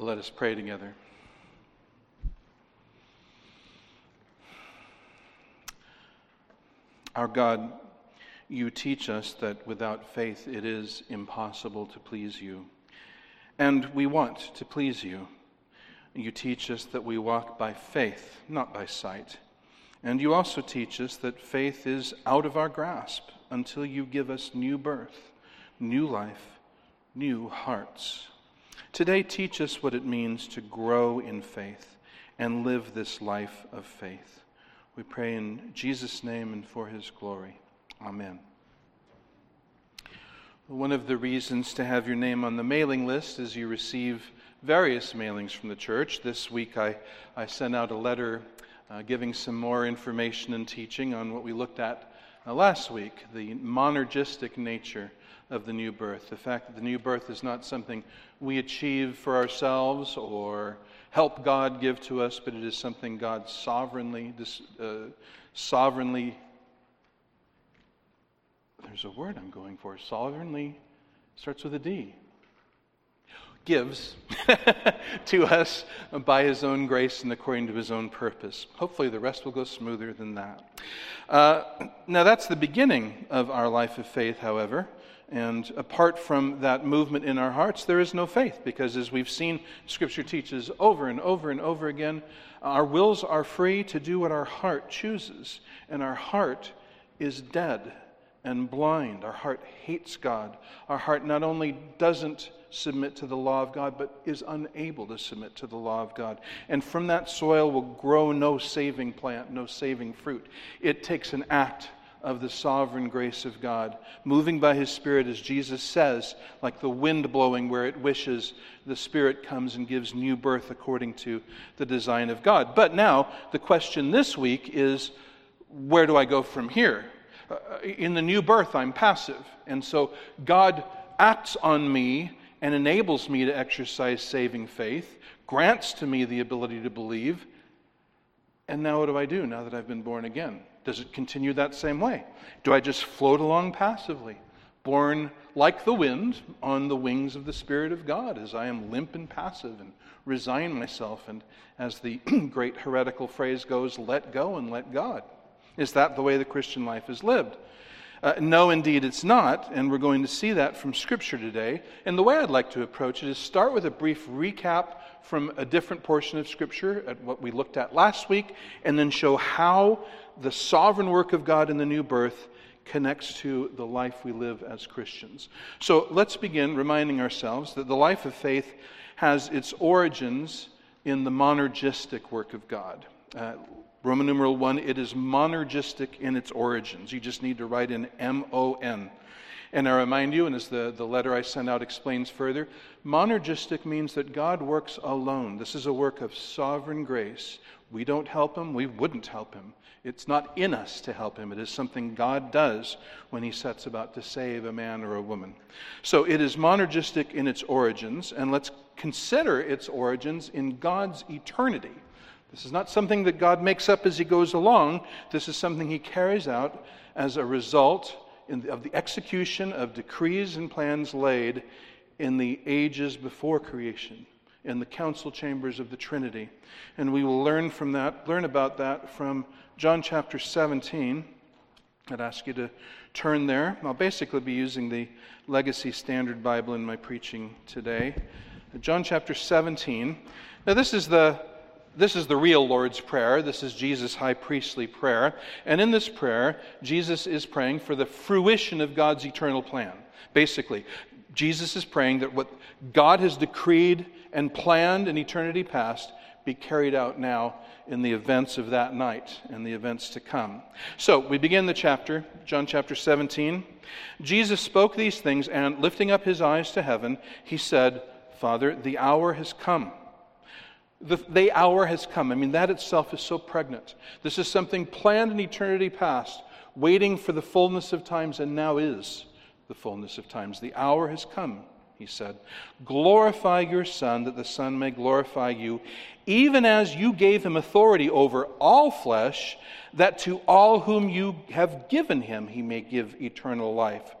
Let us pray together. Our God, you teach us that without faith it is impossible to please you. And we want to please you. You teach us that we walk by faith, not by sight. And you also teach us that faith is out of our grasp until you give us new birth, new life, new hearts. Today, teach us what it means to grow in faith and live this life of faith. We pray in Jesus' name and for his glory. Amen. One of the reasons to have your name on the mailing list is you receive various mailings from the church. This week I, I sent out a letter uh, giving some more information and teaching on what we looked at uh, last week the monergistic nature of the new birth. The fact that the new birth is not something we achieve for ourselves or help God give to us, but it is something God sovereignly, uh, sovereignly, there's a word I'm going for, sovereignly starts with a D, gives to us by his own grace and according to his own purpose. Hopefully, the rest will go smoother than that. Uh, now, that's the beginning of our life of faith, however. And apart from that movement in our hearts, there is no faith, because as we've seen, Scripture teaches over and over and over again, our wills are free to do what our heart chooses, and our heart is dead and blind. Our heart hates God. Our heart not only doesn't submit to the law of God, but is unable to submit to the law of God. And from that soil will grow no saving plant, no saving fruit. It takes an act of the sovereign grace of God, moving by His Spirit, as Jesus says, like the wind blowing where it wishes, the Spirit comes and gives new birth according to the design of God. But now, the question this week is where do I go from here? Uh, in the new birth, I'm passive. And so God acts on me and enables me to exercise saving faith, grants to me the ability to believe. And now, what do I do now that I've been born again? Does it continue that same way? Do I just float along passively, born like the wind on the wings of the Spirit of God, as I am limp and passive and resign myself, and as the great heretical phrase goes, let go and let God? Is that the way the Christian life is lived? Uh, no, indeed, it's not, and we're going to see that from Scripture today. And the way I'd like to approach it is start with a brief recap from a different portion of Scripture at what we looked at last week, and then show how the sovereign work of God in the new birth connects to the life we live as Christians. So let's begin reminding ourselves that the life of faith has its origins in the monergistic work of God. Uh, Roman numeral 1, it is monergistic in its origins. You just need to write in M O N. And I remind you, and as the, the letter I sent out explains further, monergistic means that God works alone. This is a work of sovereign grace. We don't help him, we wouldn't help him. It's not in us to help him. It is something God does when he sets about to save a man or a woman. So it is monergistic in its origins, and let's consider its origins in God's eternity. This is not something that God makes up as he goes along. This is something he carries out as a result the, of the execution of decrees and plans laid in the ages before creation in the council chambers of the Trinity. And we will learn from that, learn about that from John chapter 17. I'd ask you to turn there. I'll basically be using the Legacy Standard Bible in my preaching today. John chapter 17. Now, this is the this is the real Lord's Prayer. This is Jesus' high priestly prayer. And in this prayer, Jesus is praying for the fruition of God's eternal plan. Basically, Jesus is praying that what God has decreed and planned in eternity past be carried out now in the events of that night and the events to come. So we begin the chapter, John chapter 17. Jesus spoke these things, and lifting up his eyes to heaven, he said, Father, the hour has come. The, the hour has come. I mean, that itself is so pregnant. This is something planned in eternity past, waiting for the fullness of times, and now is the fullness of times. The hour has come, he said. Glorify your Son, that the Son may glorify you, even as you gave him authority over all flesh, that to all whom you have given him he may give eternal life.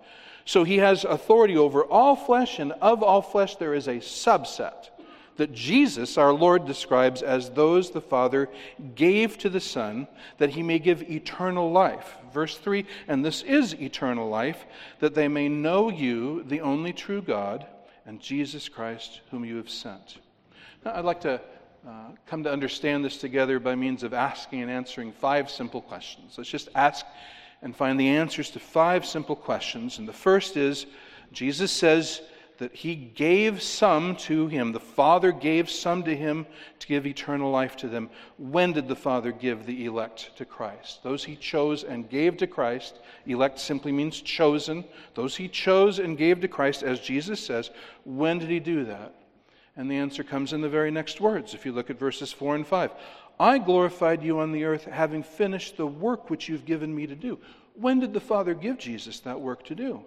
So he has authority over all flesh, and of all flesh there is a subset that Jesus, our Lord, describes as those the Father gave to the Son, that he may give eternal life. Verse 3 And this is eternal life, that they may know you, the only true God, and Jesus Christ, whom you have sent. Now, I'd like to uh, come to understand this together by means of asking and answering five simple questions. Let's just ask and find the answers to five simple questions. And the first is Jesus says, that he gave some to him. The Father gave some to him to give eternal life to them. When did the Father give the elect to Christ? Those he chose and gave to Christ. Elect simply means chosen. Those he chose and gave to Christ, as Jesus says. When did he do that? And the answer comes in the very next words, if you look at verses 4 and 5. I glorified you on the earth, having finished the work which you've given me to do. When did the Father give Jesus that work to do?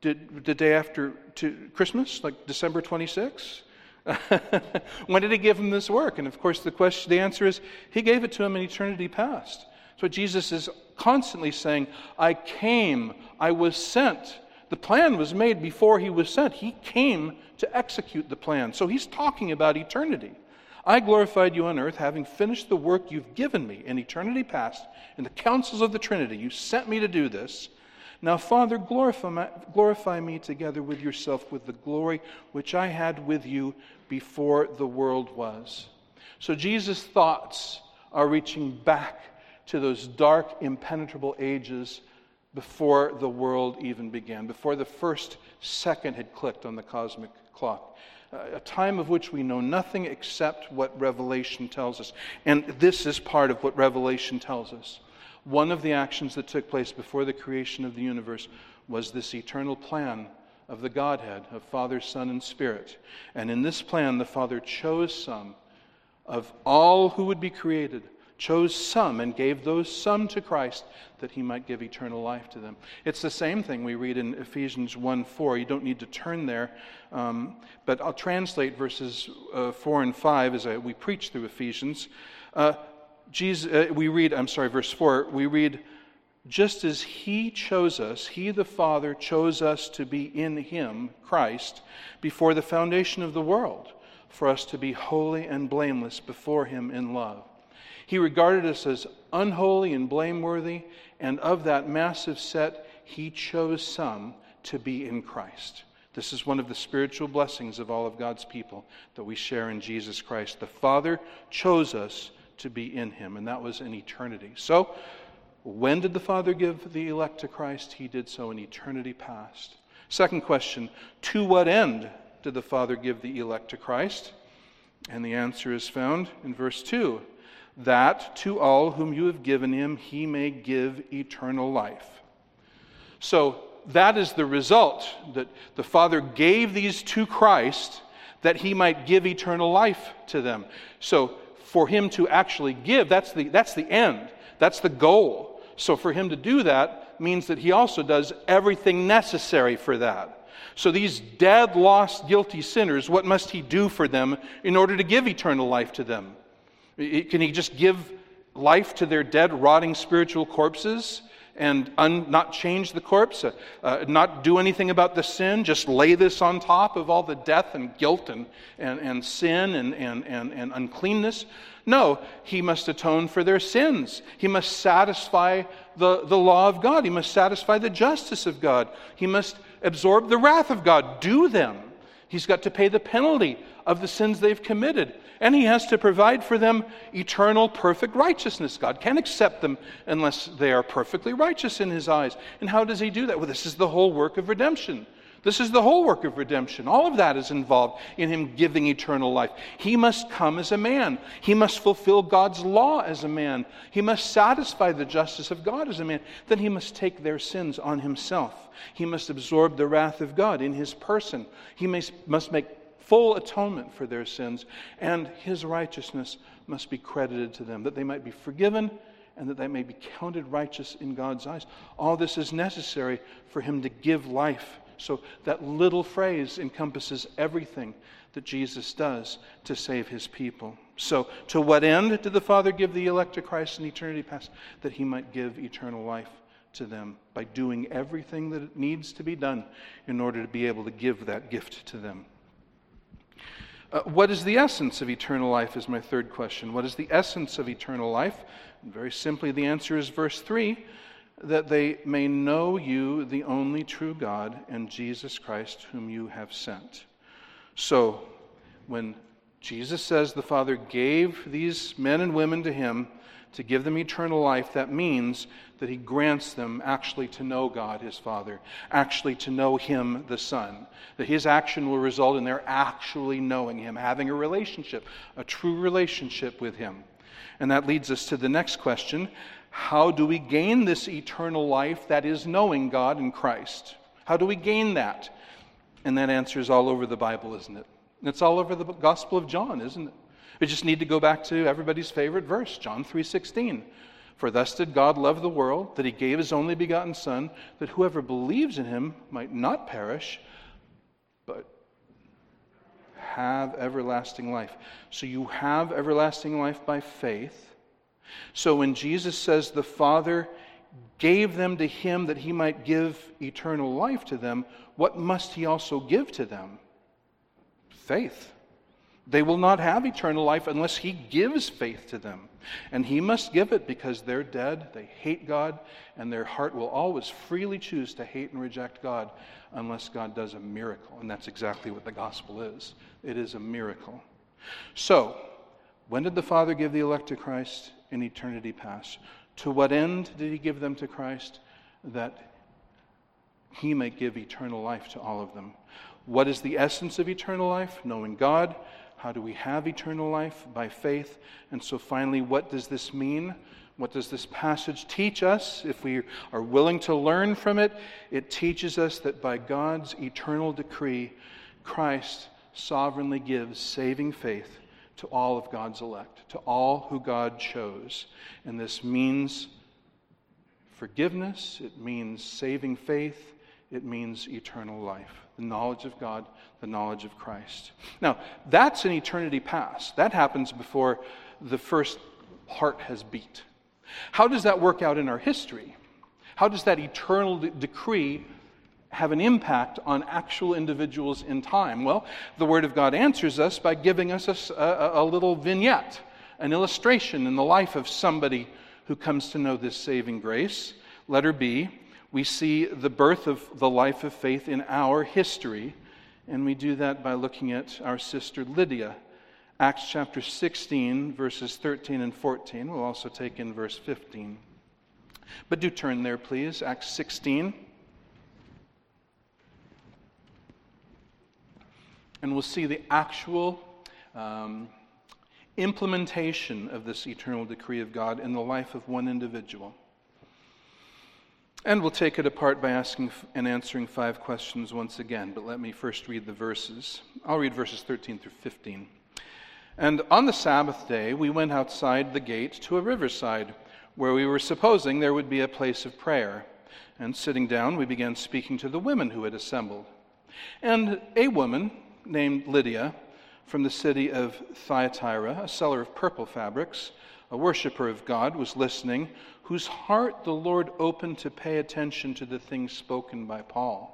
Did, the day after to Christmas, like December 26? when did he give him this work? And of course, the question, the answer is he gave it to him in eternity past. So Jesus is constantly saying, I came, I was sent. The plan was made before he was sent. He came to execute the plan. So he's talking about eternity. I glorified you on earth, having finished the work you've given me in eternity past, in the councils of the Trinity. You sent me to do this. Now, Father, glorify, glorify me together with yourself with the glory which I had with you before the world was. So, Jesus' thoughts are reaching back to those dark, impenetrable ages before the world even began, before the first second had clicked on the cosmic clock. Uh, a time of which we know nothing except what Revelation tells us. And this is part of what Revelation tells us. One of the actions that took place before the creation of the universe was this eternal plan of the Godhead, of Father, Son, and Spirit. And in this plan, the Father chose some of all who would be created, chose some and gave those some to Christ that he might give eternal life to them. It's the same thing we read in Ephesians 1 4. You don't need to turn there, um, but I'll translate verses uh, 4 and 5 as I, we preach through Ephesians. Uh, Jesus, uh, we read, I'm sorry, verse 4, we read, just as He chose us, He the Father chose us to be in Him, Christ, before the foundation of the world, for us to be holy and blameless before Him in love. He regarded us as unholy and blameworthy, and of that massive set, He chose some to be in Christ. This is one of the spiritual blessings of all of God's people that we share in Jesus Christ. The Father chose us to be in him, and that was in eternity. So, when did the Father give the elect to Christ? He did so in eternity past. Second question To what end did the Father give the elect to Christ? And the answer is found in verse 2 that to all whom you have given him, he may give eternal life. So, that is the result that the Father gave these to Christ that he might give eternal life to them. So, for him to actually give, that's the, that's the end, that's the goal. So for him to do that means that he also does everything necessary for that. So these dead, lost, guilty sinners, what must he do for them in order to give eternal life to them? Can he just give life to their dead, rotting spiritual corpses? and un, not change the corpse, uh, uh, not do anything about the sin, just lay this on top of all the death and guilt and, and, and sin and, and, and, and uncleanness. No, he must atone for their sins. He must satisfy the, the law of God. He must satisfy the justice of God. He must absorb the wrath of God. Do them. He's got to pay the penalty of the sins they've committed. And he has to provide for them eternal, perfect righteousness. God can't accept them unless they are perfectly righteous in his eyes. And how does he do that? Well, this is the whole work of redemption. This is the whole work of redemption. All of that is involved in him giving eternal life. He must come as a man. He must fulfill God's law as a man. He must satisfy the justice of God as a man. Then he must take their sins on himself. He must absorb the wrath of God in his person. He must make full atonement for their sins, and his righteousness must be credited to them, that they might be forgiven and that they may be counted righteous in God's eyes. All this is necessary for him to give life. So that little phrase encompasses everything that Jesus does to save his people. So, to what end did the Father give the elect to Christ in eternity past? That he might give eternal life to them by doing everything that needs to be done in order to be able to give that gift to them. Uh, what is the essence of eternal life? Is my third question. What is the essence of eternal life? And very simply, the answer is verse 3 that they may know you, the only true God, and Jesus Christ, whom you have sent. So, when Jesus says the Father gave these men and women to him to give them eternal life, that means that he grants them actually to know God, his Father, actually to know him, the Son. That his action will result in their actually knowing him, having a relationship, a true relationship with him. And that leads us to the next question how do we gain this eternal life that is knowing God in Christ? How do we gain that? And that answer is all over the Bible, isn't it? It's all over the Gospel of John, isn't it? We just need to go back to everybody's favorite verse, John 3:16. For thus did God love the world that he gave his only begotten son that whoever believes in him might not perish but have everlasting life. So you have everlasting life by faith so when Jesus says the Father gave them to him that he might give eternal life to them, what must he also give to them? Faith. They will not have eternal life unless he gives faith to them. And he must give it because they're dead, they hate God, and their heart will always freely choose to hate and reject God unless God does a miracle. And that's exactly what the gospel is it is a miracle. So, when did the Father give the elect to Christ? in eternity past. To what end did he give them to Christ? That he may give eternal life to all of them. What is the essence of eternal life? Knowing God. How do we have eternal life? By faith. And so, finally, what does this mean? What does this passage teach us? If we are willing to learn from it, it teaches us that by God's eternal decree, Christ sovereignly gives saving faith to all of God's elect, to all who God chose. And this means forgiveness, it means saving faith, it means eternal life. The knowledge of God, the knowledge of Christ. Now, that's an eternity past. That happens before the first heart has beat. How does that work out in our history? How does that eternal de- decree have an impact on actual individuals in time? Well, the Word of God answers us by giving us a, a, a, little vignette, an illustration in the life of somebody who comes to know this saving grace. Letter B, we see the birth of the life of faith in our history, and we do that by looking at our sister Lydia. Acts chapter 16, verses 13 and 14. We'll also take in verse 15. But do turn there, please. Acts 16. and we'll see the actual um, implementation of this eternal decree of God in the life of one individual. And we'll take it apart by asking and answering five questions once again. But let me first read the verses. I'll read verses 13 through 15. And on the Sabbath day, we went outside the gate to a riverside where we were supposing there would be a place of prayer. And sitting down, we began speaking to the women who had assembled. And a woman, named Lydia from the city of Thyatira, a seller of purple fabrics, a worshiper of God, was listening, whose heart the Lord opened to pay attention to the things spoken by Paul.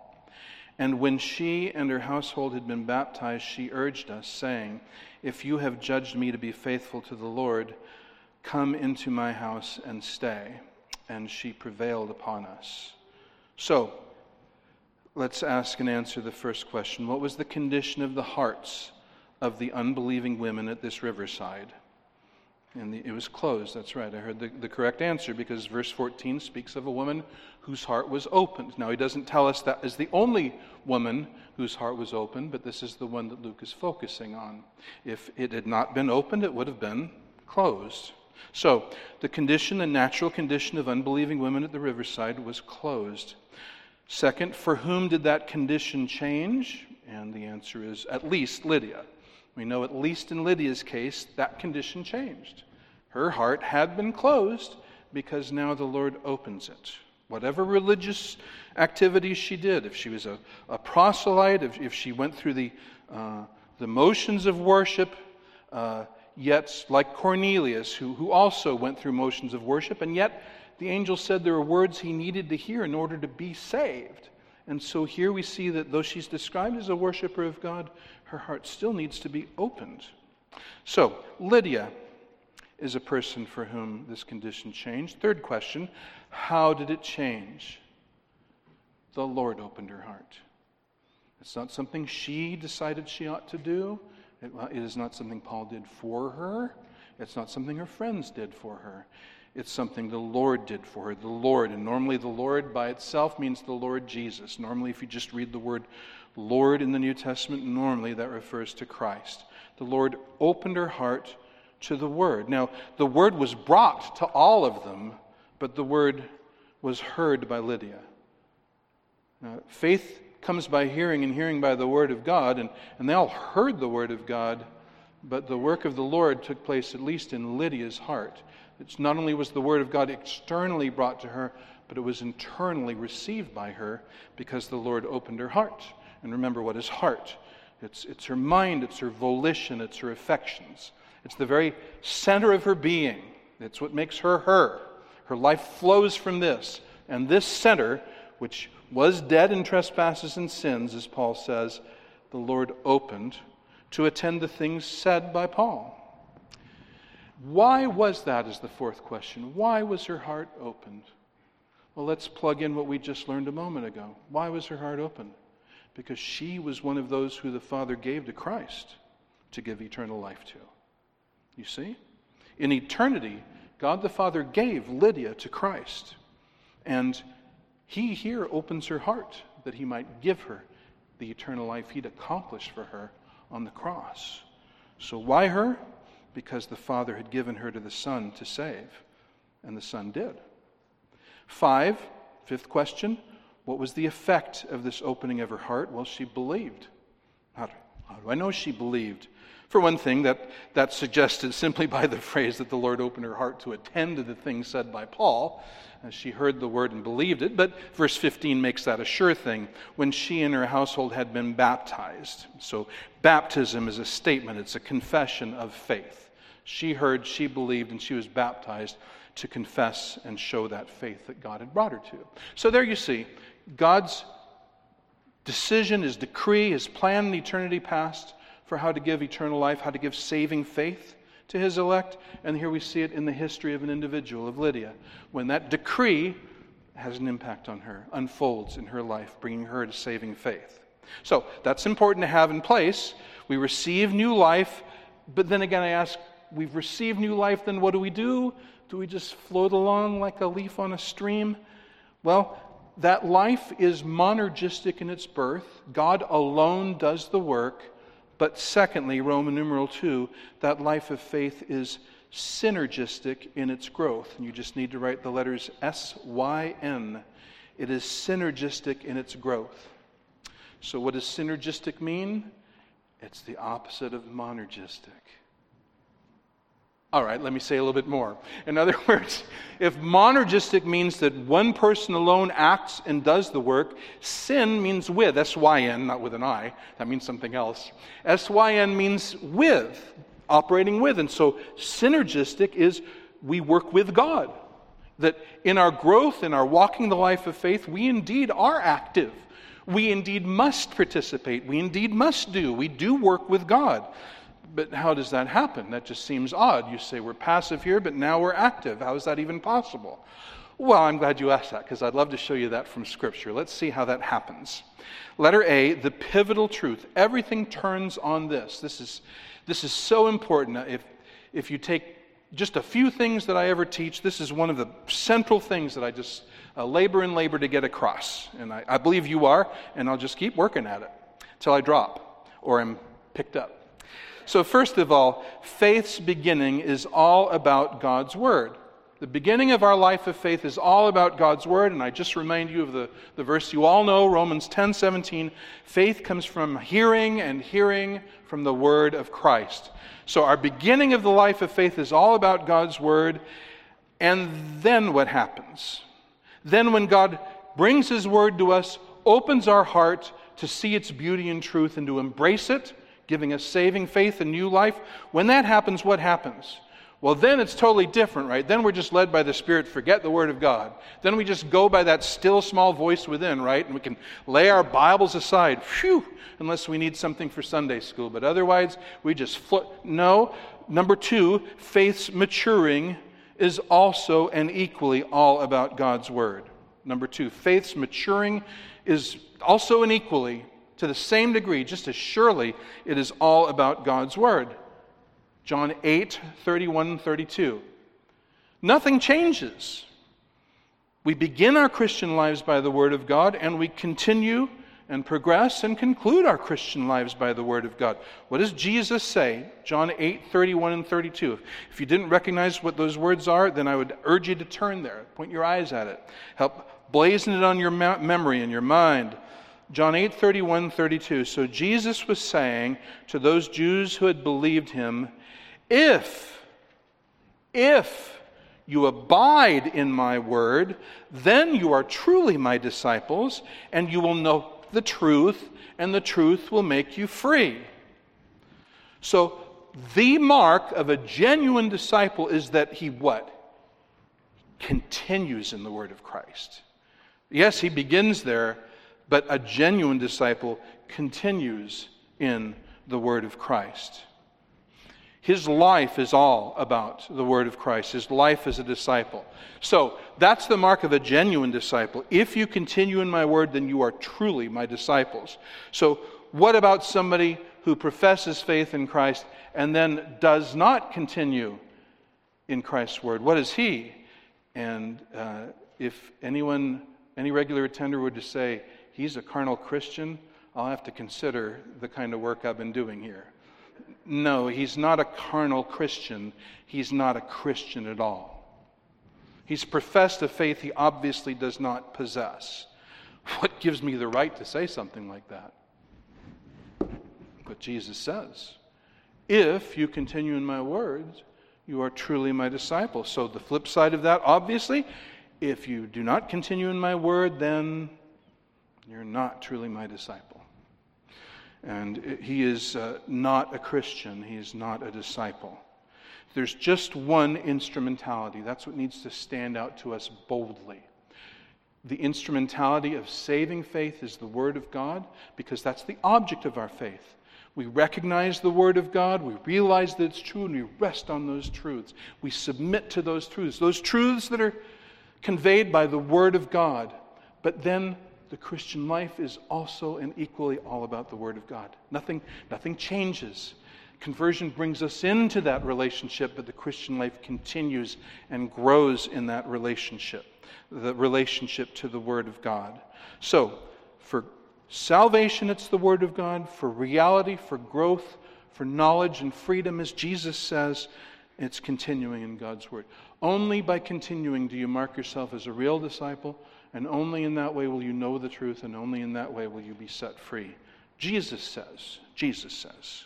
And when she and her household had been baptized, she urged us, saying, If you have judged me to be faithful to the Lord, come into my house and stay. And she prevailed upon us. So, Let's ask and answer the first question. What was the condition of the hearts of the unbelieving women at this riverside? And the, it was closed. That's right. I heard the, the correct answer because verse 14 speaks of a woman whose heart was opened. Now, he doesn't tell us that is the only woman whose heart was opened, but this is the one that Luke is focusing on. If it had not been opened, it would have been closed. So, the condition, the natural condition of unbelieving women at the riverside was closed. Second, for whom did that condition change? And the answer is at least Lydia. We know at least in Lydia's case, that condition changed. Her heart had been closed because now the Lord opens it. Whatever religious activities she did, if she was a, a proselyte, if, if, she went through the, uh, the motions of worship, uh, yet like Cornelius, who, who also went through motions of worship, and yet the angel said there were words he needed to hear in order to be saved. And so here we see that though she's described as a worshiper of God, her heart still needs to be opened. So, Lydia is a person for whom this condition changed. Third question how did it change? The Lord opened her heart. It's not something she decided she ought to do. It, is not something Paul did for her. It's not something her friends did for her. It's something the Lord did for her. The Lord. And normally, the Lord by itself means the Lord Jesus. Normally, if you just read the word Lord in the New Testament, normally that refers to Christ. The Lord opened her heart to the Word. Now, the Word was brought to all of them, but the Word was heard by Lydia. Now, faith comes by hearing, and hearing by the Word of God, and, and they all heard the Word of God, but the work of the Lord took place at least in Lydia's heart. It's not only was the Word of God externally brought to her, but it was internally received by her because the Lord opened her heart. And remember, what is heart? It's, it's her mind, it's her volition, it's her affections. It's the very center of her being. It's what makes her her. Her life flows from this. And this center, which was dead in trespasses and sins, as Paul says, the Lord opened to attend the things said by Paul. Why was that, is the fourth question. Why was her heart opened? Well, let's plug in what we just learned a moment ago. Why was her heart open? Because she was one of those who the Father gave to Christ to give eternal life to. You see? In eternity, God the Father gave Lydia to Christ. And he here opens her heart that he might give her the eternal life he'd accomplished for her on the cross. So, why her? Because the Father had given her to the Son to save, and the Son did. Five, fifth question what was the effect of this opening of her heart? Well, she believed. How do, I know she believed? For one thing, that, that's suggested simply by the phrase that the Lord opened her heart to attend to the things said by Paul. As she heard the word and believed it. But verse 15 makes that a sure thing when she and her household had been baptized. So, baptism is a statement, it's a confession of faith. She heard, she believed, and she was baptized to confess and show that faith that God had brought her to. So, there you see, God's decision, his decree, his plan in eternity past for how to give eternal life, how to give saving faith to his elect. And here we see it in the history of an individual, of Lydia, when that decree has an impact on her, unfolds in her life, bringing her to saving faith. So that's important to have in place. We receive new life, but then again, I ask, we've received new life, then what do we do? Do we just float along like a leaf on a stream? Well, that life is monergistic in its birth. God alone does the work. But secondly, Roman numeral 2, that life of faith is synergistic in its growth. And you just need to write the letters S Y N. It is synergistic in its growth. So, what does synergistic mean? It's the opposite of monergistic. All right, let me say a little bit more. In other words, if monergistic means that one person alone acts and does the work, syn means with, S Y N, not with an I. That means something else. S Y N means with, operating with. And so synergistic is we work with God. That in our growth, in our walking the life of faith, we indeed are active. We indeed must participate. We indeed must do. We do work with God. But how does that happen? That just seems odd. You say we're passive here, but now we're active. How is that even possible? Well, I'm glad you asked that because I'd love to show you that from Scripture. Let's see how that happens. Letter A, the pivotal truth. Everything turns on this. This is, this is so important. If, if you take just a few things that I ever teach, this is one of the central things that I just uh, labor and labor to get across. And I, I believe you are, and I'll just keep working at it until I drop or I'm picked up. So, first of all, faith's beginning is all about God's Word. The beginning of our life of faith is all about God's Word, and I just remind you of the, the verse you all know, Romans 10 17. Faith comes from hearing, and hearing from the Word of Christ. So, our beginning of the life of faith is all about God's Word, and then what happens? Then, when God brings His Word to us, opens our heart to see its beauty and truth and to embrace it giving us saving faith and new life. When that happens, what happens? Well, then it's totally different, right? Then we're just led by the Spirit, forget the Word of God. Then we just go by that still small voice within, right? And we can lay our Bibles aside, phew, unless we need something for Sunday school. But otherwise, we just float. No. Number two, faith's maturing is also and equally all about God's Word. Number two, faith's maturing is also and equally, to the same degree, just as surely, it is all about God's Word. John 8, 31 32. Nothing changes. We begin our Christian lives by the Word of God, and we continue and progress and conclude our Christian lives by the Word of God. What does Jesus say? John 8, 31 and 32. If you didn't recognize what those words are, then I would urge you to turn there. Point your eyes at it. Help blazon it on your memory and your mind. John 8, 31, 32. So Jesus was saying to those Jews who had believed him, if, if you abide in my word, then you are truly my disciples, and you will know the truth, and the truth will make you free. So, the mark of a genuine disciple is that he what? Continues in the word of Christ. Yes, he begins there, but a genuine disciple continues in the word of Christ. His life is all about the Word of Christ, his life as a disciple. So that's the mark of a genuine disciple. If you continue in my Word, then you are truly my disciples. So, what about somebody who professes faith in Christ and then does not continue in Christ's Word? What is he? And uh, if anyone, any regular attender would just say, he's a carnal Christian, I'll have to consider the kind of work I've been doing here. No, he's not a carnal Christian. He's not a Christian at all. He's professed a faith he obviously does not possess. What gives me the right to say something like that? But Jesus says, If you continue in my words, you are truly my disciple. So the flip side of that, obviously, if you do not continue in my word, then you're not truly my disciple. And he is uh, not a Christian, he is not a disciple. There's just one instrumentality. That's what needs to stand out to us boldly. The instrumentality of saving faith is the Word of God because that's the object of our faith. We recognize the Word of God, we realize that it's true, and we rest on those truths. We submit to those truths, those truths that are conveyed by the Word of God. But then the Christian life is also and equally all about the Word of God. Nothing, nothing changes. Conversion brings us into that relationship, but the Christian life continues and grows in that relationship, the relationship to the Word of God. So, for salvation, it's the Word of God. For reality, for growth, for knowledge and freedom, as Jesus says, it's continuing in God's Word. Only by continuing do you mark yourself as a real disciple and only in that way will you know the truth, and only in that way will you be set free. Jesus says, Jesus says.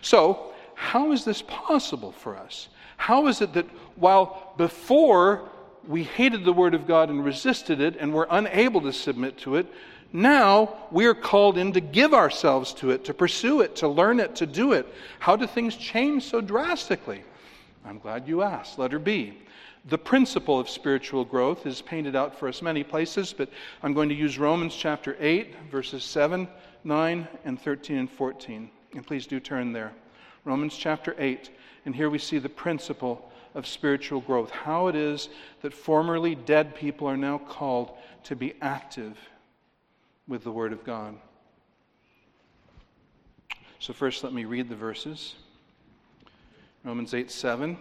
So, how is this possible for us? How is it that while before we hated the Word of God and resisted it and were unable to submit to it, now we are called in to give ourselves to it, to pursue it, to learn it, to do it. How do things change so drastically? I'm glad you asked. Letter B. The principle of spiritual growth is painted out for us many places, but I'm going to use Romans chapter 8, verses 7, 9, and 13 and 14. And please do turn there. Romans chapter 8. And here we see the principle of spiritual growth how it is that formerly dead people are now called to be active with the Word of God. So, first, let me read the verses Romans 8 7.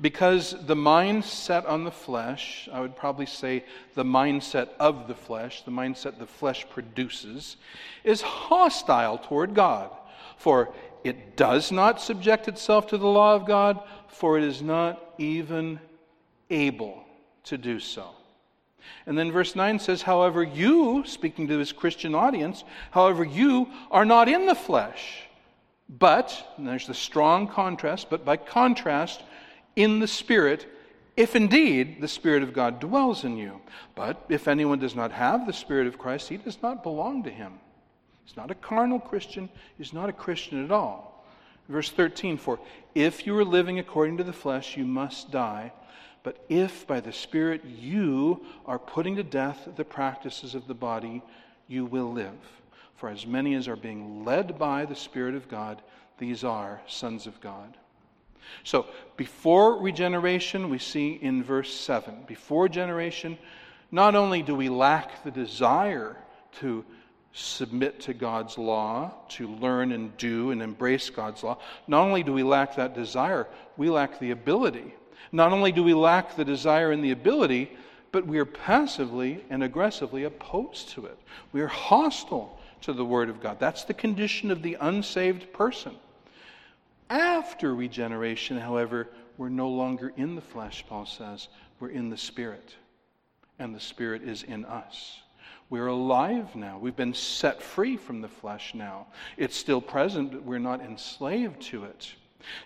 Because the mindset on the flesh, I would probably say the mindset of the flesh, the mindset the flesh produces, is hostile toward God. For it does not subject itself to the law of God, for it is not even able to do so. And then verse 9 says, However, you, speaking to this Christian audience, however, you are not in the flesh. But, there's the strong contrast, but by contrast, in the Spirit, if indeed the Spirit of God dwells in you. But if anyone does not have the Spirit of Christ, he does not belong to him. He's not a carnal Christian, he's not a Christian at all. Verse 13 For if you are living according to the flesh, you must die. But if by the Spirit you are putting to death the practices of the body, you will live. For as many as are being led by the Spirit of God, these are sons of God. So, before regeneration, we see in verse 7 before generation, not only do we lack the desire to submit to God's law, to learn and do and embrace God's law, not only do we lack that desire, we lack the ability. Not only do we lack the desire and the ability, but we are passively and aggressively opposed to it. We are hostile to the Word of God. That's the condition of the unsaved person. After regeneration, however, we're no longer in the flesh, Paul says. We're in the Spirit. And the Spirit is in us. We're alive now. We've been set free from the flesh now. It's still present, but we're not enslaved to it.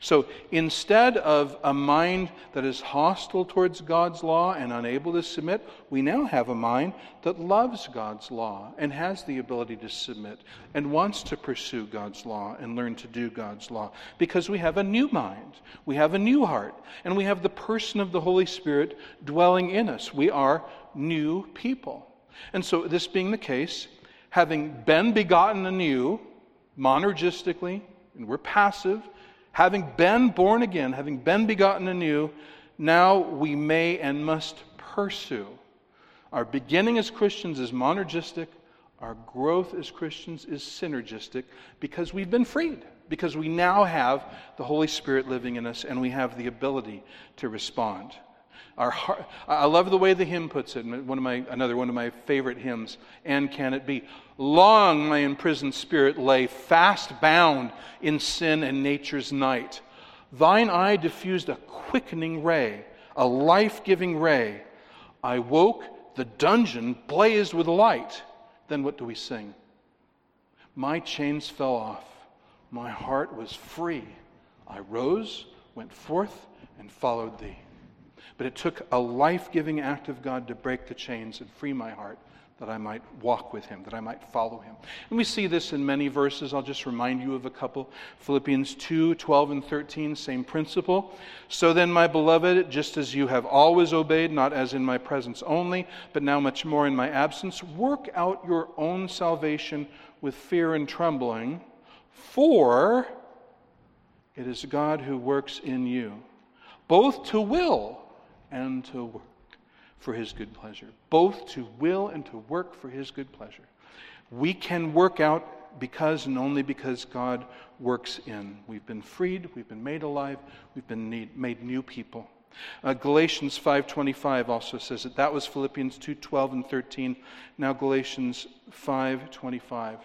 So instead of a mind that is hostile towards God's law and unable to submit, we now have a mind that loves God's law and has the ability to submit and wants to pursue God's law and learn to do God's law because we have a new mind, we have a new heart, and we have the person of the Holy Spirit dwelling in us. We are new people. And so, this being the case, having been begotten anew, monergistically, and we're passive, having been born again, having been begotten anew, now we may and must pursue. Our beginning as Christians is monergistic, our growth as Christians is synergistic because we've been freed, because we now have the Holy Spirit living in us and we have the ability to respond. Our heart, I love the way the hymn puts it. One of my, another one of my favorite hymns. And can it be? Long my imprisoned spirit lay fast bound in sin and nature's night. Thine eye diffused a quickening ray, a life giving ray. I woke, the dungeon blazed with light. Then what do we sing? My chains fell off. My heart was free. I rose, went forth, and followed thee. But it took a life giving act of God to break the chains and free my heart that I might walk with him, that I might follow him. And we see this in many verses. I'll just remind you of a couple. Philippians 2 12 and 13, same principle. So then, my beloved, just as you have always obeyed, not as in my presence only, but now much more in my absence, work out your own salvation with fear and trembling, for it is God who works in you, both to will and to work for his good pleasure. Both to will and to work for his good pleasure. We can work out because and only because God works in. We've been freed, we've been made alive, we've been made new people. Uh, Galatians 5:25 also says that That was Philippians 2:12 and 13. Now Galatians 5:25.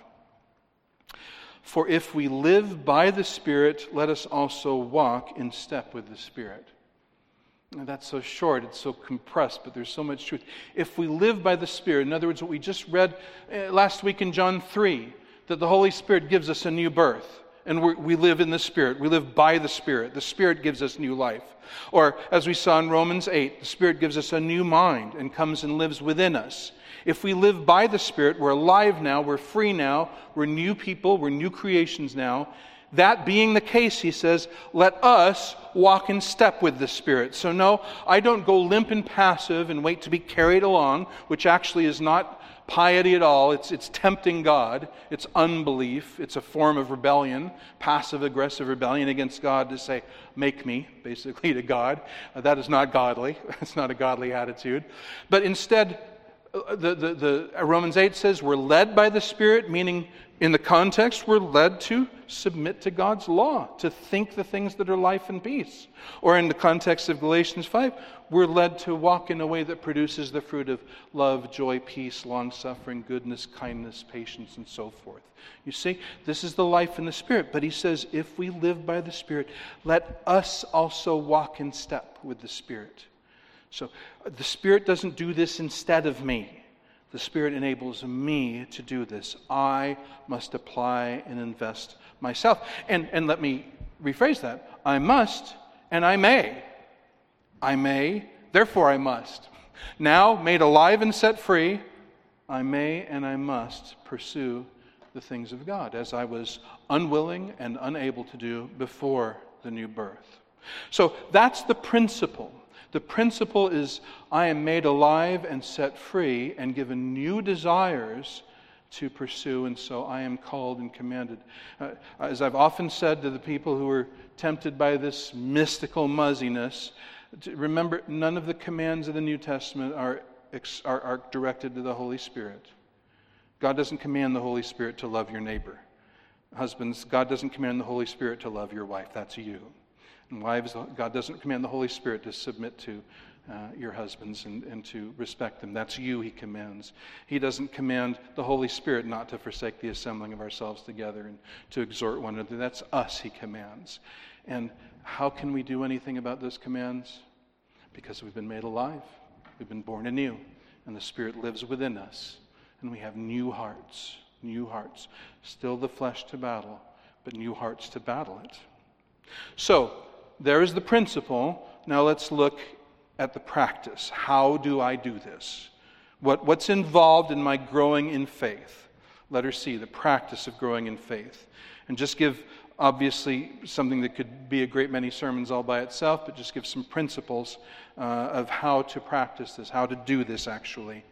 For if we live by the Spirit, let us also walk in step with the Spirit. That's so short, it's so compressed, but there's so much truth. If we live by the Spirit, in other words, what we just read uh, last week in John 3, that the Holy Spirit gives us a new birth, and we live in the Spirit. We live by the Spirit. The Spirit gives us new life. Or, as we saw in Romans 8, the Spirit gives us a new mind and comes and lives within us. If we live by the Spirit, we're alive now, we're free now, we're new people, we're new creations now, that being the case, he says, let us walk in step with the Spirit. So, no, I don't go limp and passive and wait to be carried along, which actually is not piety at all. It's, it's tempting God, it's unbelief, it's a form of rebellion, passive aggressive rebellion against God to say, make me, basically, to God. Uh, that is not godly. It's not a godly attitude. But instead, uh, the, the, the Romans 8 says we're led by the Spirit, meaning in the context, we're led to submit to God's law, to think the things that are life and peace. Or in the context of Galatians 5, we're led to walk in a way that produces the fruit of love, joy, peace, long suffering, goodness, kindness, patience, and so forth. You see, this is the life in the Spirit. But he says, if we live by the Spirit, let us also walk in step with the Spirit. So the Spirit doesn't do this instead of me. The Spirit enables me to do this. I must apply and invest myself. And, and let me rephrase that I must and I may. I may, therefore I must. Now, made alive and set free, I may and I must pursue the things of God, as I was unwilling and unable to do before the new birth. So that's the principle. The principle is I am made alive and set free and given new desires to pursue, and so I am called and commanded. Uh, as I've often said to the people who are tempted by this mystical muzziness, remember none of the commands of the New Testament are, are, are directed to the Holy Spirit. God doesn't command the Holy Spirit to love your neighbor. Husbands, God doesn't command the Holy Spirit to love your wife. That's you. And wives, God doesn't command the Holy Spirit to submit to uh, your husbands and, and to respect them. That's you, he commands. He doesn't command the Holy Spirit not to forsake the assembling of ourselves together and to exhort one another. That's us, he commands. And how can we do anything about those commands? Because we've been made alive, we've been born anew, and the Spirit lives within us, and we have new hearts. New hearts. Still the flesh to battle, but new hearts to battle it. So, there is the principle. Now let's look at the practice. How do I do this? What, what's involved in my growing in faith? Letter C, the practice of growing in faith. And just give, obviously, something that could be a great many sermons all by itself, but just give some principles uh, of how to practice this, how to do this actually.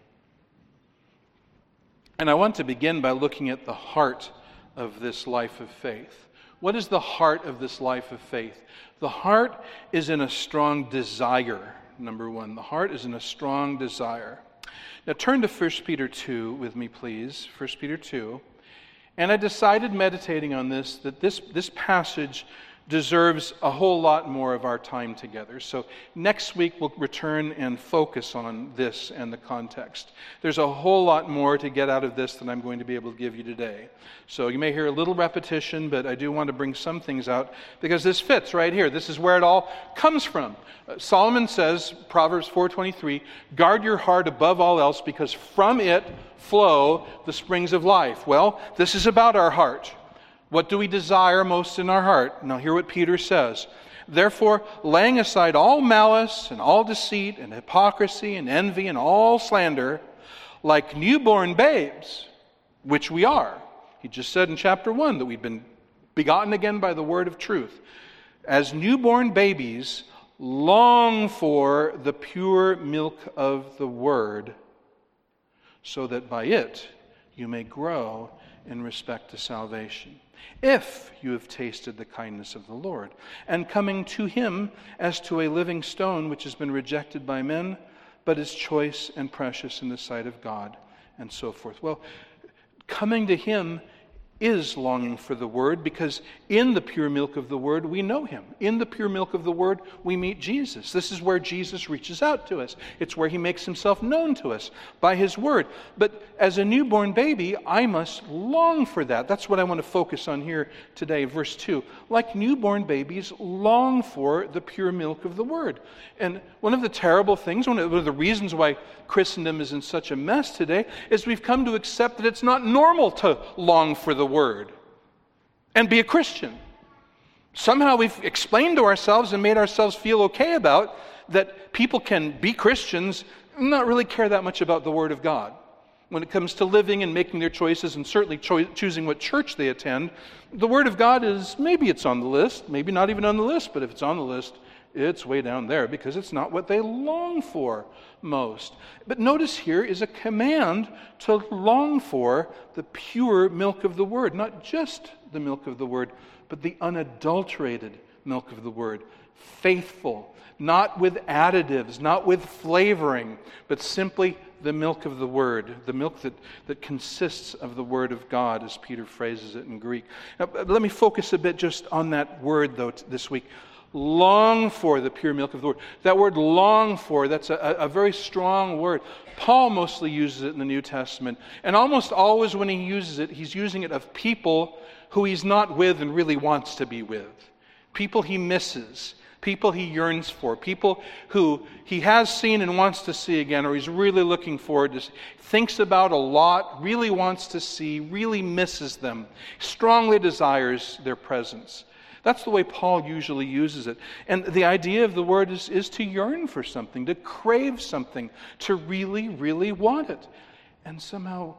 And I want to begin by looking at the heart of this life of faith. What is the heart of this life of faith? The heart is in a strong desire, number one. The heart is in a strong desire. Now turn to 1 Peter 2 with me, please. 1 Peter 2. And I decided, meditating on this, that this, this passage deserves a whole lot more of our time together. So next week we'll return and focus on this and the context. There's a whole lot more to get out of this than I'm going to be able to give you today. So you may hear a little repetition, but I do want to bring some things out because this fits right here. This is where it all comes from. Uh, Solomon says, Proverbs 4:23, "Guard your heart above all else because from it flow the springs of life." Well, this is about our heart. What do we desire most in our heart? Now, hear what Peter says. Therefore, laying aside all malice and all deceit and hypocrisy and envy and all slander, like newborn babes, which we are. He just said in chapter 1 that we've been begotten again by the word of truth. As newborn babies, long for the pure milk of the word, so that by it you may grow in respect to salvation if you have tasted the kindness of the Lord, and coming to him as to a living stone which has been rejected by men, but is choice and precious in the sight of God, and so forth. Well, coming to him is longing for the Word because in the pure milk of the Word we know Him. In the pure milk of the Word we meet Jesus. This is where Jesus reaches out to us, it's where He makes Himself known to us by His Word. But as a newborn baby, I must long for that. That's what I want to focus on here today, verse 2. Like newborn babies, long for the pure milk of the Word. And one of the terrible things, one of the reasons why Christendom is in such a mess today, is we've come to accept that it's not normal to long for the Word and be a Christian. Somehow we've explained to ourselves and made ourselves feel okay about that people can be Christians and not really care that much about the Word of God. When it comes to living and making their choices and certainly cho- choosing what church they attend, the Word of God is maybe it's on the list, maybe not even on the list, but if it's on the list, it's way down there because it's not what they long for most. But notice here is a command to long for the pure milk of the Word, not just the milk of the Word, but the unadulterated milk of the Word. Faithful, not with additives, not with flavoring, but simply the milk of the Word, the milk that, that consists of the Word of God, as Peter phrases it in Greek. Now, let me focus a bit just on that word, though, this week long for the pure milk of the word. That word long for, that's a, a, very strong word. Paul mostly uses it in the New Testament. And almost always when he uses it, he's using it of people who he's not with and really wants to be with. People he misses. People he yearns for. People who he has seen and wants to see again, or he's really looking forward to, thinks about a lot, really wants to see, really misses them, strongly desires their presence. That's the way Paul usually uses it. And the idea of the word is, is to yearn for something, to crave something, to really, really want it. And somehow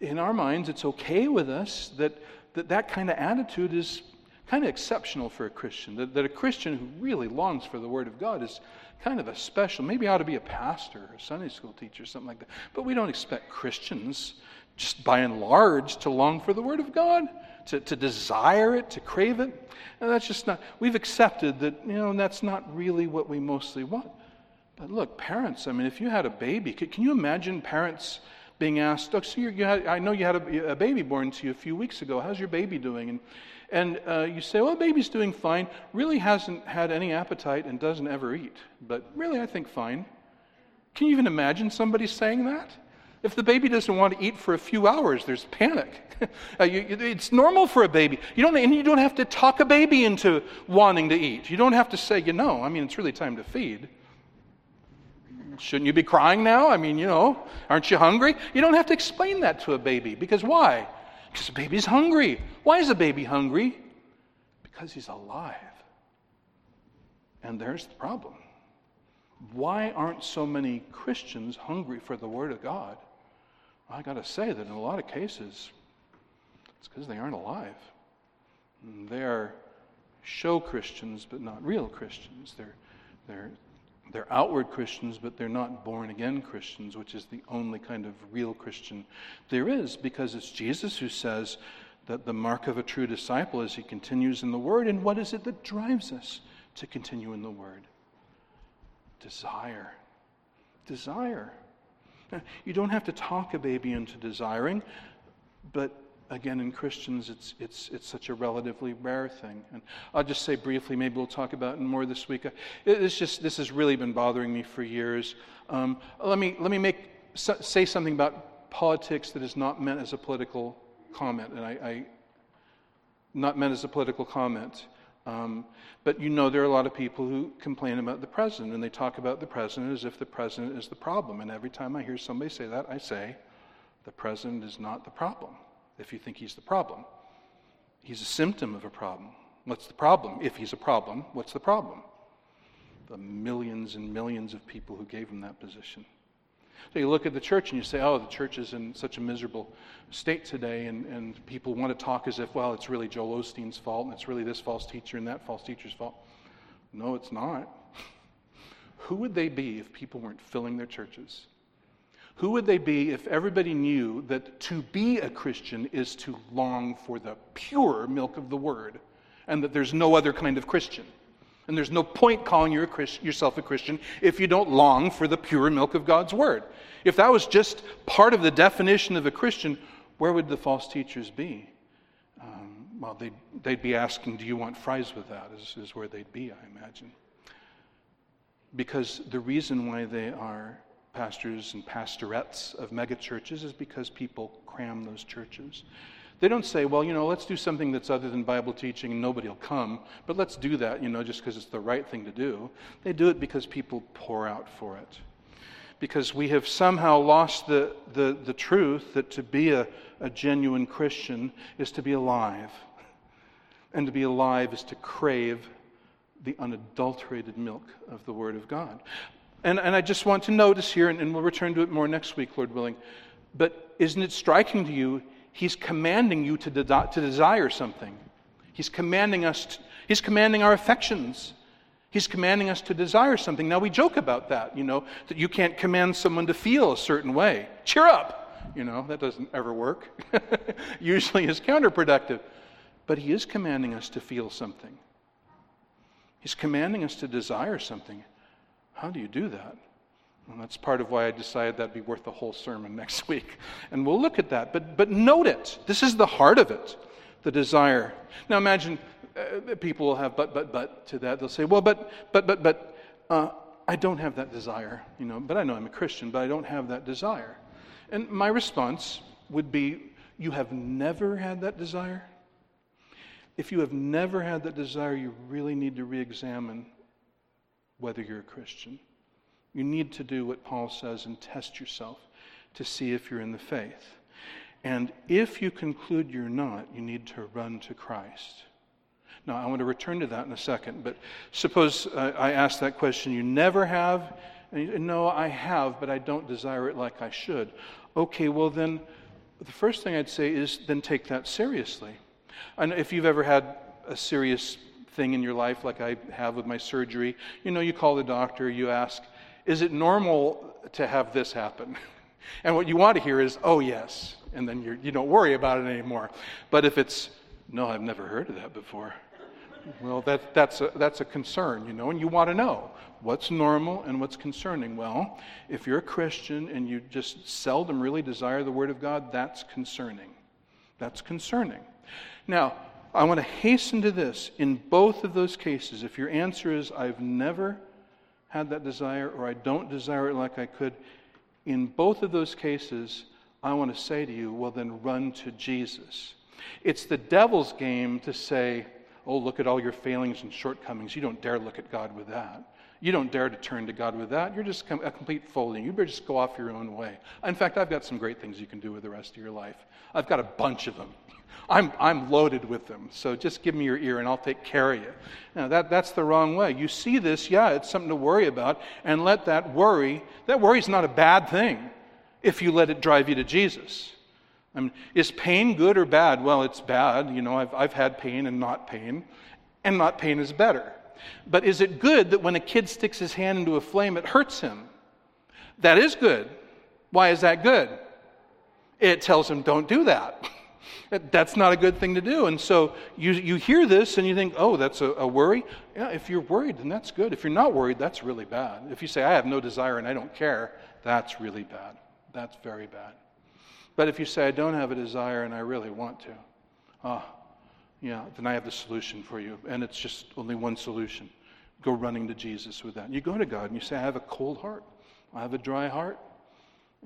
in our minds, it's okay with us that that, that kind of attitude is kind of exceptional for a Christian. That, that a Christian who really longs for the Word of God is kind of a special, maybe ought to be a pastor or a Sunday school teacher, something like that. But we don't expect Christians, just by and large, to long for the Word of God, to, to desire it, to crave it. And that's just not, we've accepted that, you know, that's not really what we mostly want. But look, parents, I mean, if you had a baby, can you imagine parents being asked, oh, so you had, I know you had a, a, baby born to you a few weeks ago. How's your baby doing? And, and uh, you say, well, baby's doing fine. Really hasn't had any appetite and doesn't ever eat. But really, I think fine. Can you even imagine somebody saying that? If the baby doesn't want to eat for a few hours, there's panic. uh, it's normal for a baby. You don't, and you don't have to talk a baby into wanting to eat. You don't have to say, you know, I mean, it's really time to feed. Shouldn't you be crying now? I mean, you know, aren't you hungry? You don't have to explain that to a baby. Because why? Because a baby's hungry. Why is a baby hungry? Because he's alive. And there's the problem. Why aren't so many Christians hungry for the Word of God? I got to say that in a lot of cases, it's because they aren't alive. Mm, they are show Christians, but not real Christians. They're, they're they're outward Christians, but they're not born again Christians, which is the only kind of real Christian there is, because it's Jesus who says that the mark of a true disciple is he continues in the Word. And what is it that drives us to continue in the Word? Desire. Desire. You don't have to talk a baby into desiring, but again, in Christians, it's, it's, it's such a relatively rare thing. And I'll just say briefly, maybe we'll talk about it more this week. It's just, this has really been bothering me for years. Um, let, me, let me make, say something about politics that is not meant as a political comment. And I, I not meant as a political comment. Um, but you know, there are a lot of people who complain about the president, and they talk about the president as if the president is the problem. And every time I hear somebody say that, I say, the president is not the problem if you think he's the problem. He's a symptom of a problem. What's the problem? If he's a problem, what's the problem? The millions and millions of people who gave him that position. So you look at the church and you say, oh, the church is in such a miserable state today, and, and people want to talk as if, well, it's really Joel Osteen's fault, and it's really this false teacher and that false teacher's fault. No, it's not. Who would they be if people weren't filling their churches? Who would they be if everybody knew that to be a Christian is to long for the pure milk of the word and that there's no other kind of Christian? And there's no point calling yourself a Christian if you don't long for the pure milk of God's word. If that was just part of the definition of a Christian, where would the false teachers be? Um, well, they'd, they'd be asking, Do you want fries with that? Is, is where they'd be, I imagine. Because the reason why they are pastors and pastorettes of megachurches is because people cram those churches. They don't say, well, you know, let's do something that's other than Bible teaching and nobody will come, but let's do that, you know, just because it's the right thing to do. They do it because people pour out for it. Because we have somehow lost the, the, the truth that to be a, a genuine Christian is to be alive. And to be alive is to crave the unadulterated milk of the Word of God. And, and I just want to notice here, and, and we'll return to it more next week, Lord willing, but isn't it striking to you? He's commanding you to, de- to desire something. He's commanding us, to, he's commanding our affections. He's commanding us to desire something. Now, we joke about that, you know, that you can't command someone to feel a certain way. Cheer up! You know, that doesn't ever work. Usually is counterproductive. But he is commanding us to feel something. He's commanding us to desire something. How do you do that? And that's part of why I decided that'd be worth the whole sermon next week. And we'll look at that. But, but note it. This is the heart of it the desire. Now imagine uh, people will have but, but, but to that. They'll say, well, but, but, but, but, uh, I don't have that desire, you know, but I know I'm a Christian, but I don't have that desire. And my response would be, you have never had that desire? If you have never had that desire, you really need to re examine whether you're a Christian. You need to do what Paul says and test yourself to see if you're in the faith. And if you conclude you're not, you need to run to Christ. Now, I want to return to that in a second, but suppose uh, I ask that question you never have? And you, no, I have, but I don't desire it like I should. Okay, well, then the first thing I'd say is then take that seriously. And if you've ever had a serious thing in your life, like I have with my surgery, you know, you call the doctor, you ask, is it normal to have this happen? And what you want to hear is, oh, yes. And then you're, you do not worry about it anymore. But if it's, no, I've never heard of that before, well, that, that's, a, that's a concern, you know, and you want to know what's normal and what's concerning. Well, if you're a Christian and you just seldom really desire the Word of God, that's concerning. That's concerning. Now, I want to hasten to this. In both of those cases, if your answer is, I've never had that desire or I don't desire it like I could, in both of those cases, I want to say to you, well, then run to Jesus. It's the devil's game to say, oh, look at all your failings and shortcomings. You don't dare look at God with that. You don't dare to turn to God with that. You're just a complete folding. You better just go off your own way. In fact, I've got some great things you can do with the rest of your life. I've got a bunch of them. I'm, I'm loaded with them. So just give me your ear and I'll take care of you. Now, that, that's the wrong way. You see this, yeah, it's something to worry about, and let that worry, that worry is not a bad thing if you let it drive you to Jesus. I mean, is pain good or bad? Well, it's bad. You know, I've, I've had pain and not pain, and not pain is better. But is it good that when a kid sticks his hand into a flame, it hurts him? That is good. Why is that good? It tells him, don't do that. That's not a good thing to do. And so you, you hear this and you think, oh, that's a, a, worry. Yeah, if you're worried, then that's good. If you're not worried, that's really bad. If you say, I have no desire and I don't care, that's really bad. That's very bad. But if you say, I don't have a desire and I really want to, ah, yeah, then I have the solution for you. And it's just only one solution. Go running to Jesus with that. You go to God and you say, I have a cold heart. I have a dry heart.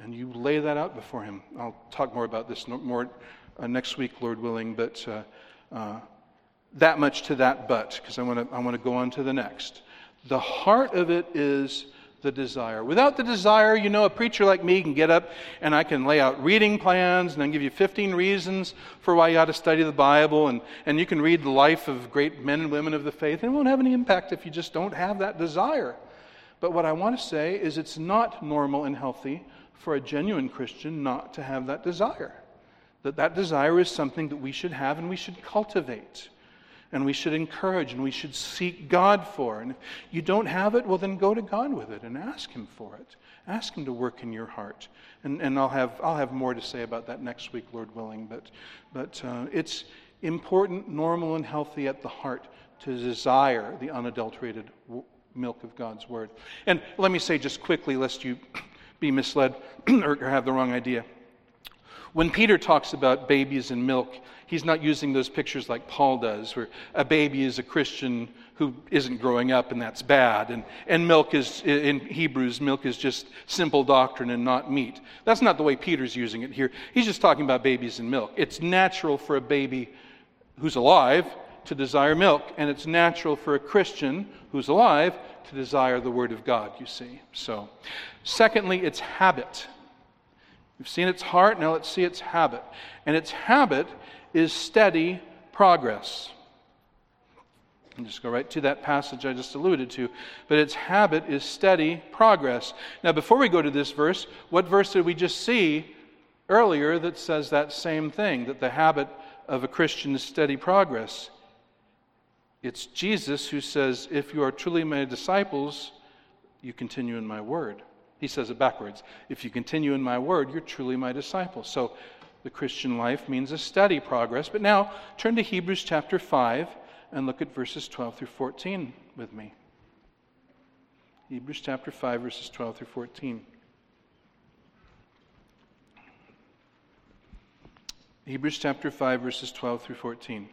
And you lay that out before Him. I'll talk more about this more next week, Lord willing, but uh, uh, that much to that but, because I want to I wanna go on to the next. The heart of it is the desire. Without the desire, you know, a preacher like me can get up and I can lay out reading plans and then give you 15 reasons for why you ought to study the Bible, and, and you can read the life of great men and women of the faith. And it won't have any impact if you just don't have that desire. But what I want to say is it's not normal and healthy for a genuine Christian not to have that desire. That that desire is something that we should have and we should cultivate and we should encourage and we should seek God for. And if you don't have it, well, then go to God with it and ask Him for it. Ask Him to work in your heart. And, and I'll, have, I'll have more to say about that next week, Lord willing. But, but uh, it's important, normal, and healthy at the heart to desire the unadulterated w- milk of God's Word. And let me say just quickly, lest you be misled or have the wrong idea. When Peter talks about babies and milk, he's not using those pictures like Paul does, where a baby is a Christian who isn't growing up and that's bad. And, and milk is, in Hebrews, milk is just simple doctrine and not meat. That's not the way Peter's using it here. He's just talking about babies and milk. It's natural for a baby who's alive to desire milk, and it's natural for a Christian who's alive to desire the Word of God, you see. So, secondly, it's habit. We've seen its heart, now let's see its habit. And its habit is steady progress. And just go right to that passage I just alluded to. But its habit is steady progress. Now, before we go to this verse, what verse did we just see earlier that says that same thing, that the habit of a Christian is steady progress? It's Jesus who says, If you are truly my disciples, you continue in my word. He says it backwards. If you continue in my word, you're truly my disciple. So the Christian life means a steady progress. But now turn to Hebrews chapter 5 and look at verses 12 through 14 with me. Hebrews chapter 5, verses 12 through 14. Hebrews chapter 5, verses 12 through 14.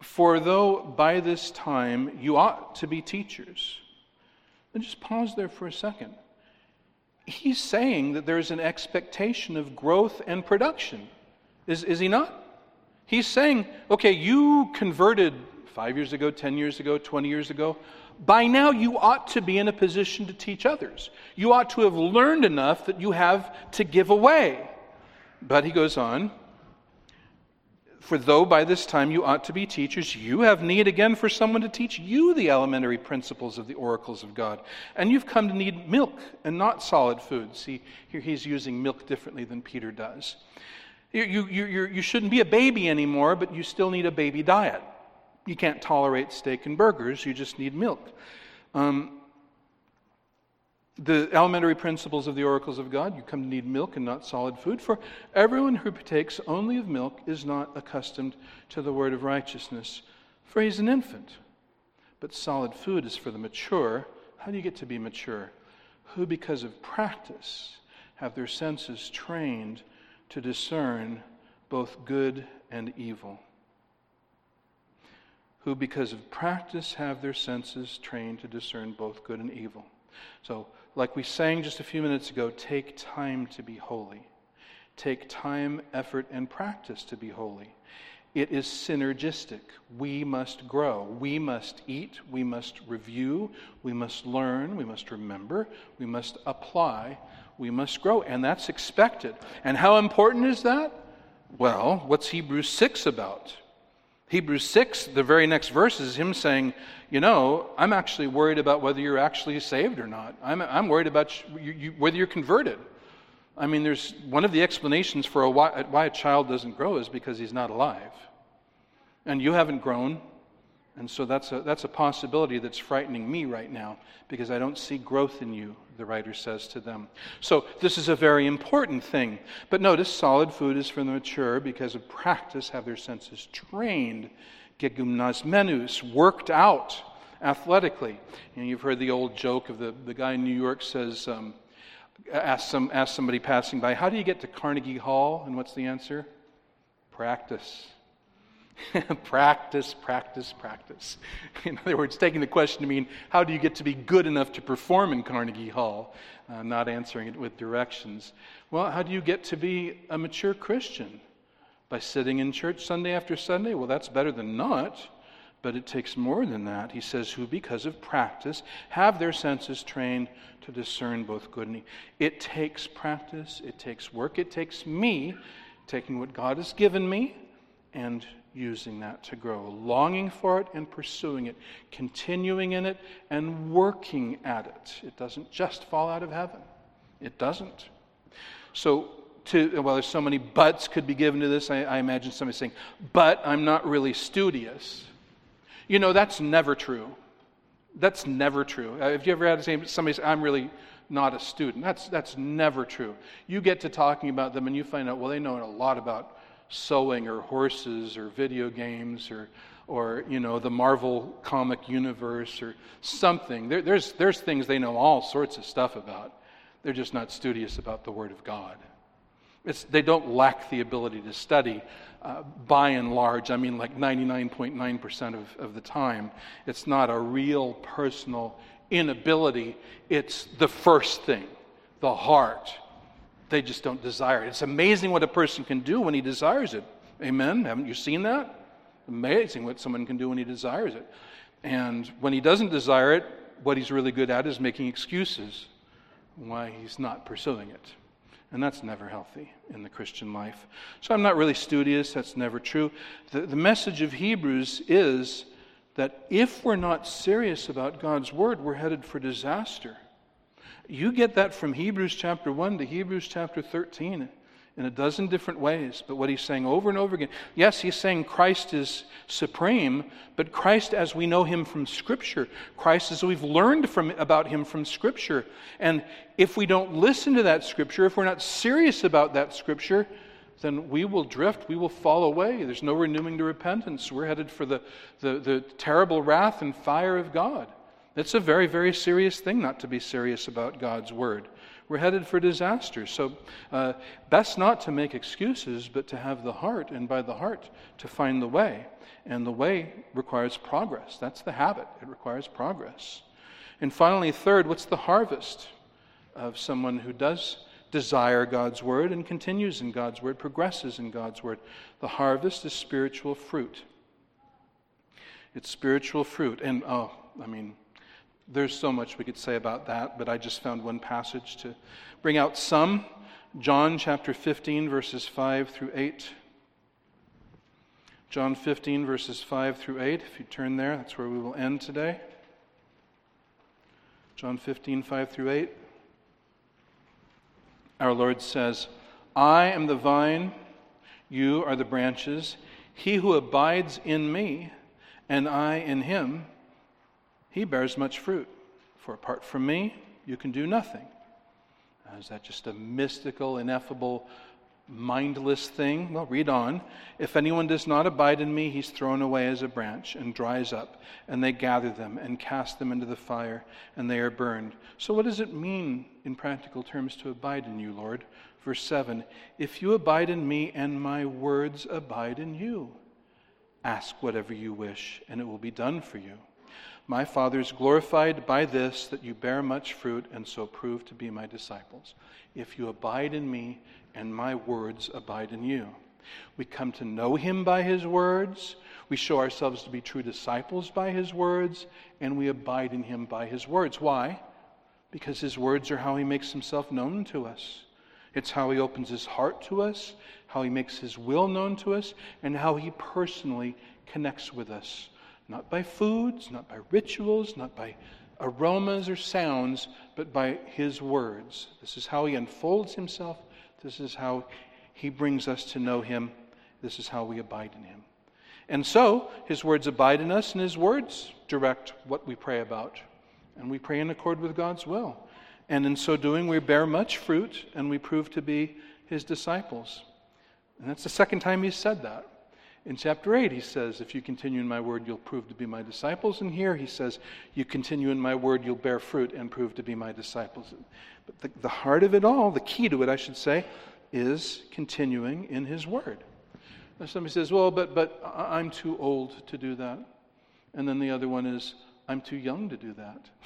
For though by this time you ought to be teachers, and just pause there for a second. He's saying that there's an expectation of growth and production. Is, is he not? He's saying, okay, you converted five years ago, 10 years ago, 20 years ago. By now, you ought to be in a position to teach others. You ought to have learned enough that you have to give away. But he goes on, For though by this time you ought to be teachers, you have need again for someone to teach you the elementary principles of the oracles of God. And you've come to need milk and not solid food. See, here he's using milk differently than Peter does. You, you, you, you shouldn't be a baby anymore, but you still need a baby diet. You can't tolerate steak and burgers, you just need milk. Um, the elementary principles of the oracles of God. You come to need milk and not solid food. For everyone who partakes only of milk is not accustomed to the word of righteousness, for he's an infant. But solid food is for the mature. How do you get to be mature? Who, because of practice, have their senses trained to discern both good and evil. Who, because of practice, have their senses trained to discern both good and evil. So, like we sang just a few minutes ago, take time to be holy. Take time, effort, and practice to be holy. It is synergistic. We must grow. We must eat. We must review. We must learn. We must remember. We must apply. We must grow. And that's expected. And how important is that? Well, what's Hebrews 6 about? Hebrews 6, the very next verse is him saying, You know, I'm actually worried about whether you're actually saved or not. I'm, I'm worried about you, you, whether you're converted. I mean, there's one of the explanations for a, why, why a child doesn't grow is because he's not alive. And you haven't grown, and so that's a, that's a possibility that's frightening me right now because I don't see growth in you, the writer says to them. So this is a very important thing. But notice solid food is for the mature because of practice, have their senses trained, gegumnasmenus, worked out athletically. And you've heard the old joke of the, the guy in New York says, um, ask, some, ask somebody passing by, how do you get to Carnegie Hall? And what's the answer? Practice. practice, practice, practice. In other words, taking the question to mean, how do you get to be good enough to perform in Carnegie Hall? Uh, not answering it with directions. Well, how do you get to be a mature Christian? By sitting in church Sunday after Sunday? Well, that's better than not, but it takes more than that. He says, who, because of practice, have their senses trained to discern both good and evil. It takes practice, it takes work, it takes me taking what God has given me and using that to grow, longing for it and pursuing it, continuing in it and working at it. It doesn't just fall out of heaven. It doesn't. So, to, well, there's so many buts could be given to this. I, I imagine somebody saying, but I'm not really studious. You know, that's never true. That's never true. Uh, have you ever had somebody say, I'm really not a student? That's, that's never true. You get to talking about them and you find out, well, they know a lot about sewing or horses or video games or, or you know, the Marvel comic universe or something. There, there's, there's things they know all sorts of stuff about. They're just not studious about the Word of God. It's, they don't lack the ability to study uh, by and large. I mean, like 99.9% of, of the time. It's not a real personal inability, it's the first thing the heart they just don't desire it. It's amazing what a person can do when he desires it. Amen? Haven't you seen that? Amazing what someone can do when he desires it. And when he doesn't desire it, what he's really good at is making excuses why he's not pursuing it. And that's never healthy in the Christian life. So I'm not really studious, that's never true. The, the message of Hebrews is that if we're not serious about God's word, we're headed for disaster. You get that from Hebrews chapter 1 to Hebrews chapter 13 in a dozen different ways. But what he's saying over and over again yes, he's saying Christ is supreme, but Christ as we know him from Scripture, Christ as we've learned from, about him from Scripture. And if we don't listen to that Scripture, if we're not serious about that Scripture, then we will drift, we will fall away. There's no renewing to repentance. We're headed for the, the, the terrible wrath and fire of God. It's a very, very serious thing not to be serious about God's word. We're headed for disaster. So, uh, best not to make excuses, but to have the heart, and by the heart, to find the way. And the way requires progress. That's the habit, it requires progress. And finally, third, what's the harvest of someone who does desire God's word and continues in God's word, progresses in God's word? The harvest is spiritual fruit. It's spiritual fruit. And, oh, I mean, there's so much we could say about that, but I just found one passage to bring out some. John chapter 15, verses 5 through 8. John 15, verses 5 through 8. If you turn there, that's where we will end today. John 15, 5 through 8. Our Lord says, I am the vine, you are the branches. He who abides in me, and I in him, he bears much fruit. For apart from me, you can do nothing. Is that just a mystical, ineffable mindless thing? Well, read on. If anyone does not abide in me, he's thrown away as a branch and dries up, and they gather them and cast them into the fire, and they are burned. So, what does it mean in practical terms to abide in you, Lord? Verse 7 If you abide in me, and my words abide in you, ask whatever you wish, and it will be done for you. My Father is glorified by this, that you bear much fruit, and so prove to be my disciples. If you abide in me, and my words abide in you. We come to know him by his words. We show ourselves to be true disciples by his words, and we abide in him by his words. Why? Because his words are how he makes himself known to us. It's how he opens his heart to us, how he makes his will known to us, and how he personally connects with us. Not by foods, not by rituals, not by aromas or sounds, but by his words. This is how he unfolds himself this is how he brings us to know him. This is how we abide in him. And so, his words abide in us, and his words direct what we pray about. And we pray in accord with God's will. And in so doing, we bear much fruit, and we prove to be his disciples. And that's the second time he's said that. In chapter 8, he says, If you continue in my word, you'll prove to be my disciples. And here he says, You continue in my word, you'll bear fruit and prove to be my disciples. But the, the heart of it all, the key to it, I should say, is continuing in his word. Now somebody says, Well, but, but I'm too old to do that. And then the other one is, I'm too young to do that.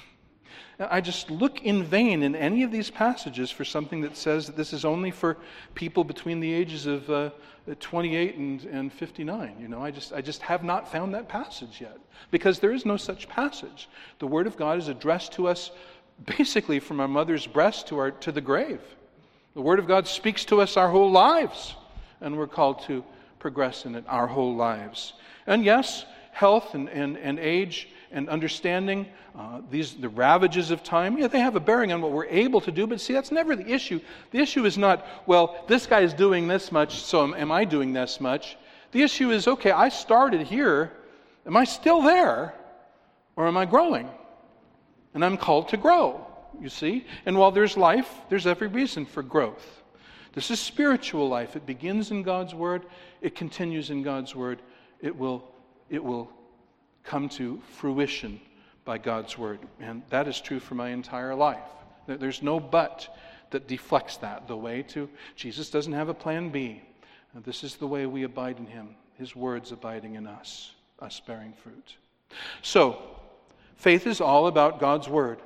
I just look in vain in any of these passages for something that says that this is only for people between the ages of uh, 28 and, and 59. You know, I just, I just have not found that passage yet because there is no such passage. The Word of God is addressed to us basically from our mother's breast to, our, to the grave. The Word of God speaks to us our whole lives, and we're called to progress in it our whole lives. And yes, health and, and, and age and understanding uh, these the ravages of time yeah they have a bearing on what we're able to do but see that's never the issue. The issue is not well this guy is doing this much so am, am i doing this much? The issue is okay i started here. Am i still there? Or am i growing? And i'm called to grow you see? And while there's life there's every reason for growth. This is spiritual life. It begins in god's word. It continues in god's word. It will it will come to fruition by God's word. And that is true for my entire life. There's no but that deflects that. The way to Jesus doesn't have a plan B. This is the way we abide in him, his words abiding in us, us bearing fruit. So, faith is all about God's word.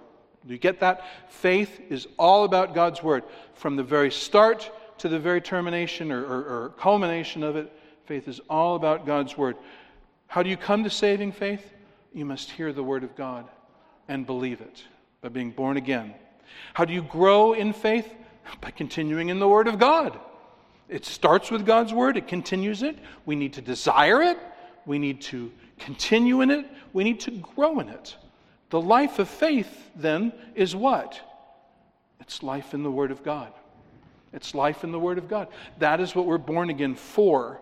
Do you get that? Faith is all about God's word. From the very start to the very termination or, or, or culmination of it, faith is all about God's word. How do you come to saving faith? You must hear the Word of God and believe it by being born again. How do you grow in faith? By continuing in the Word of God. It starts with God's Word, it continues it. We need to desire it, we need to continue in it, we need to grow in it. The life of faith, then, is what? It's life in the Word of God. It's life in the Word of God. That is what we're born again for.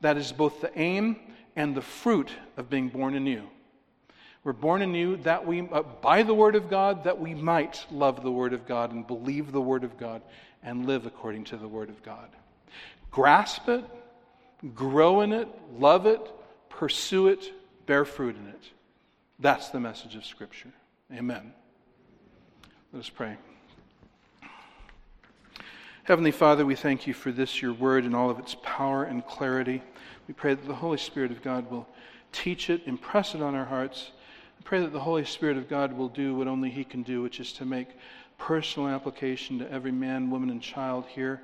That is both the aim and the fruit of being born anew. We're born anew that we, uh, by the Word of God, that we might love the Word of God and believe the Word of God and live according to the Word of God. Grasp it, grow in it, love it, pursue it, bear fruit in it. That's the message of Scripture. Amen. Let us pray. Heavenly Father, we thank you for this, your word, and all of its power and clarity. We pray that the Holy Spirit of God will teach it, impress it on our hearts. We pray that the Holy Spirit of God will do what only He can do, which is to make personal application to every man, woman, and child here.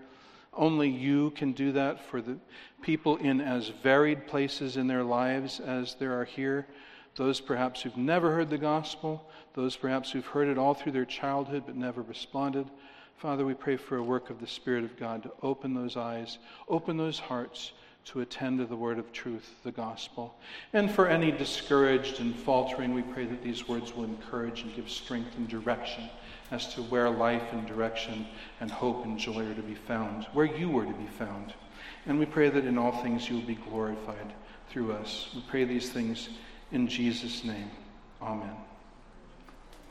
Only you can do that for the people in as varied places in their lives as there are here. Those perhaps who've never heard the gospel, those perhaps who've heard it all through their childhood but never responded. Father, we pray for a work of the Spirit of God to open those eyes, open those hearts to attend to the word of truth, the gospel. And for any discouraged and faltering, we pray that these words will encourage and give strength and direction as to where life and direction and hope and joy are to be found, where you are to be found. And we pray that in all things you will be glorified through us. We pray these things in Jesus' name. Amen.